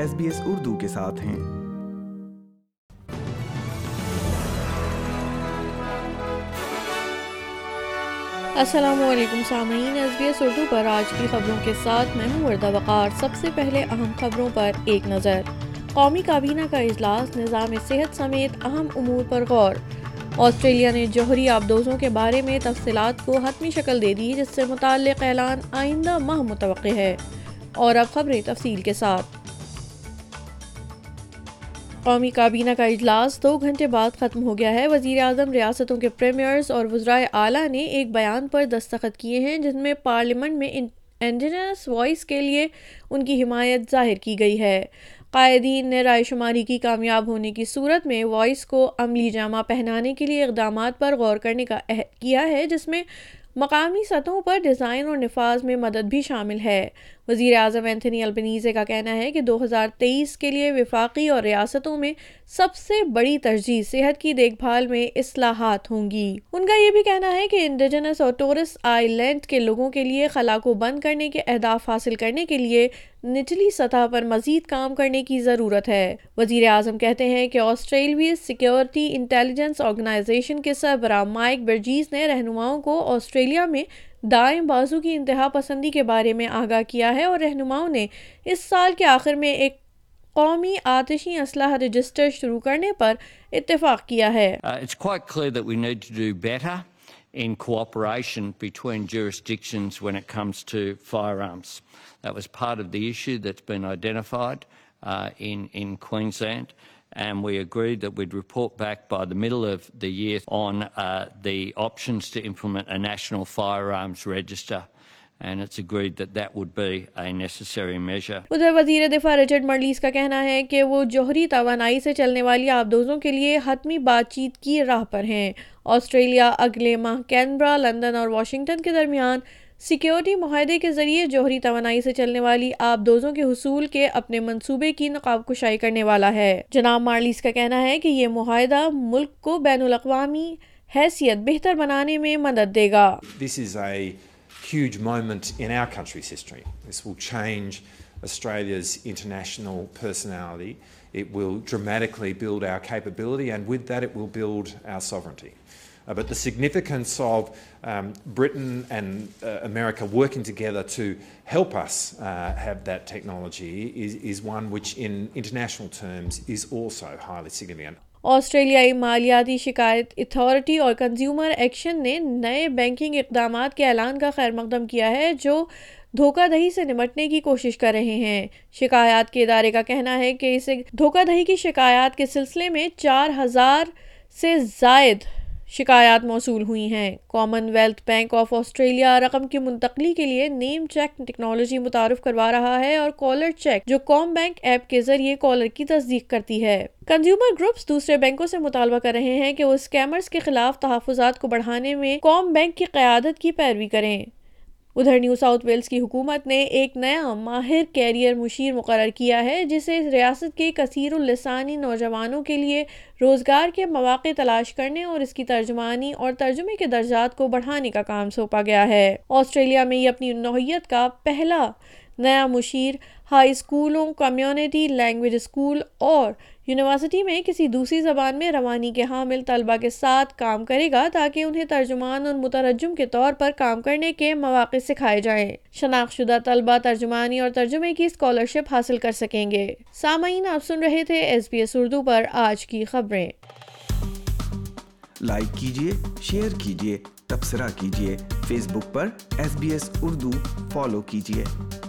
S S B Urdu کے ساتھ ہیں السلام علیکم سامعین ایس ایس بی اردو پر آج کی خبروں کے ساتھ میں ہوں وردہ وقار سب سے پہلے اہم خبروں پر ایک نظر قومی کابینہ کا اجلاس نظام صحت سمیت اہم امور پر غور آسٹریلیا نے جوہری آبدوزوں کے بارے میں تفصیلات کو حتمی شکل دے دی جس سے متعلق اعلان آئندہ ماہ متوقع ہے اور اب خبریں تفصیل کے ساتھ قومی کابینہ کا اجلاس دو گھنٹے بعد ختم ہو گیا ہے وزیر اعظم ریاستوں کے پریمیئرز اور وزرائے اعلیٰ نے ایک بیان پر دستخط کیے ہیں جن میں پارلیمنٹ میں انڈینس وائس کے لیے ان کی حمایت ظاہر کی گئی ہے قائدین نے رائے شماری کی کامیاب ہونے کی صورت میں وائس کو عملی جامہ پہنانے کے لیے اقدامات پر غور کرنے کا کیا ہے جس میں مقامی سطحوں پر ڈیزائن اور نفاذ میں مدد بھی شامل ہے وزیر اعظم اینتھنی البنیزے کا کہنا ہے کہ دو ہزار تیئیس کے لیے وفاقی اور ریاستوں میں سب سے بڑی ترجیح صحت کی دیکھ بھال میں اصلاحات ہوں گی ان کا یہ بھی کہنا ہے کہ انڈیجنس اور ٹورس آئی لینڈ کے لوگوں کے لیے خلا کو بند کرنے کے اہداف حاصل کرنے کے لیے نچلی سطح پر مزید کام کرنے کی ضرورت ہے وزیر اعظم کہتے ہیں کہ آسٹریلوی سیکیورٹی انٹیلیجنس آرگنائزیشن کے سربراہ مائک برجیز نے رہنماؤں کو آسٹریلیا میں دائیں بازو کی انتہا پسندی کے بارے میں آگاہ کیا ہے اور رہنماؤں نے اس سال کے آخر میں ایک قومی آتشی اسلحہ رجسٹر شروع کرنے پر اتفاق کیا ہے uh, in cooperation between jurisdictions when it comes to firearms. That was part of the issue that's been identified uh, in Queensland, and we agreed that we'd report back by the middle of the year on uh, the options to implement a national firearms register. ادھر وزیر دفاع Richard مرلیس کا کہنا ہے کہ وہ جوہری توانائی سے چلنے والی آبدوزوں کے لیے حتمی بات چیت کی راہ پر ہیں آسٹریلیا اگلے ماہ کینبرا لندن اور واشنگٹن کے درمیان سیکیورٹی معاہدے کے ذریعے جوہری توانائی سے چلنے والی آبدوزوں کے حصول کے اپنے منصوبے کی نقاب کشائی کرنے والا ہے جناب مارلیس کا کہنا ہے کہ یہ معاہدہ ملک کو بین الاقوامی حیثیت بہتر بنانے میں مدد دے گا huge movement N E R country is history is we change asters international personally welcome people with their will people every but significance of Britain and America working together so help us analogy is one which international terms اس میں آسٹریلیائی مالیاتی شکایت authority اور consumer action نے نئے banking اقدامات کے اعلان کا خیر مقدم کیا ہے جو دھوکہ دہی سے نمٹنے کی کوشش کر رہے ہیں شکایات کے ادارے کا کہنا ہے کہ اسے دھوکہ دہی کی شکایات کے سلسلے میں چار ہزار سے زائد شکایات موصول ہوئی ہیں Commonwealth bank of Australia رقم کی منتقلی کے لیے نیم چیک ٹیکنالوجی متعارف کروا رہا ہے اور کالر چیک جو کام بینک ایپ کے ذریعے کالر کی تصدیق کرتی ہے کنزیومر گروپس دوسرے بینکوں سے مطالبہ کر رہے ہیں کہ وہ اسکیمرس کے خلاف تحفظات کو بڑھانے میں کام بینک کی قیادت کی پیروی کریں ادھر نیو ساؤتھ ویلز کی حکومت نے ایک نیا ماہر کیریئر مشیر مقرر کیا ہے جسے ریاست کے کثیر اللسانی نوجوانوں کے لیے روزگار کے مواقع تلاش کرنے اور اس کی ترجمانی اور ترجمے کے درجات کو بڑھانے کا کام سونپا گیا ہے آسٹریلیا میں یہ اپنی نوعیت کا پہلا نیا مشیر ہائی اسکولوں کمیونٹی لینگویج اسکول اور یونیورسٹی میں کسی دوسری زبان میں روانی کے حامل طلبہ کے ساتھ کام کرے گا تاکہ انہیں ترجمان اور مترجم کے طور پر کام کرنے کے مواقع سکھائے جائیں شناخت شدہ طلبہ ترجمانی اور ترجمے کی اسکالرشپ حاصل کر سکیں گے سامعین آپ سن رہے تھے ایس بی ایس اردو پر آج کی خبریں لائک کیجیے شیئر کیجیے تبصرہ کیجیے فیس بک پر S B S Urdu follow کیجیے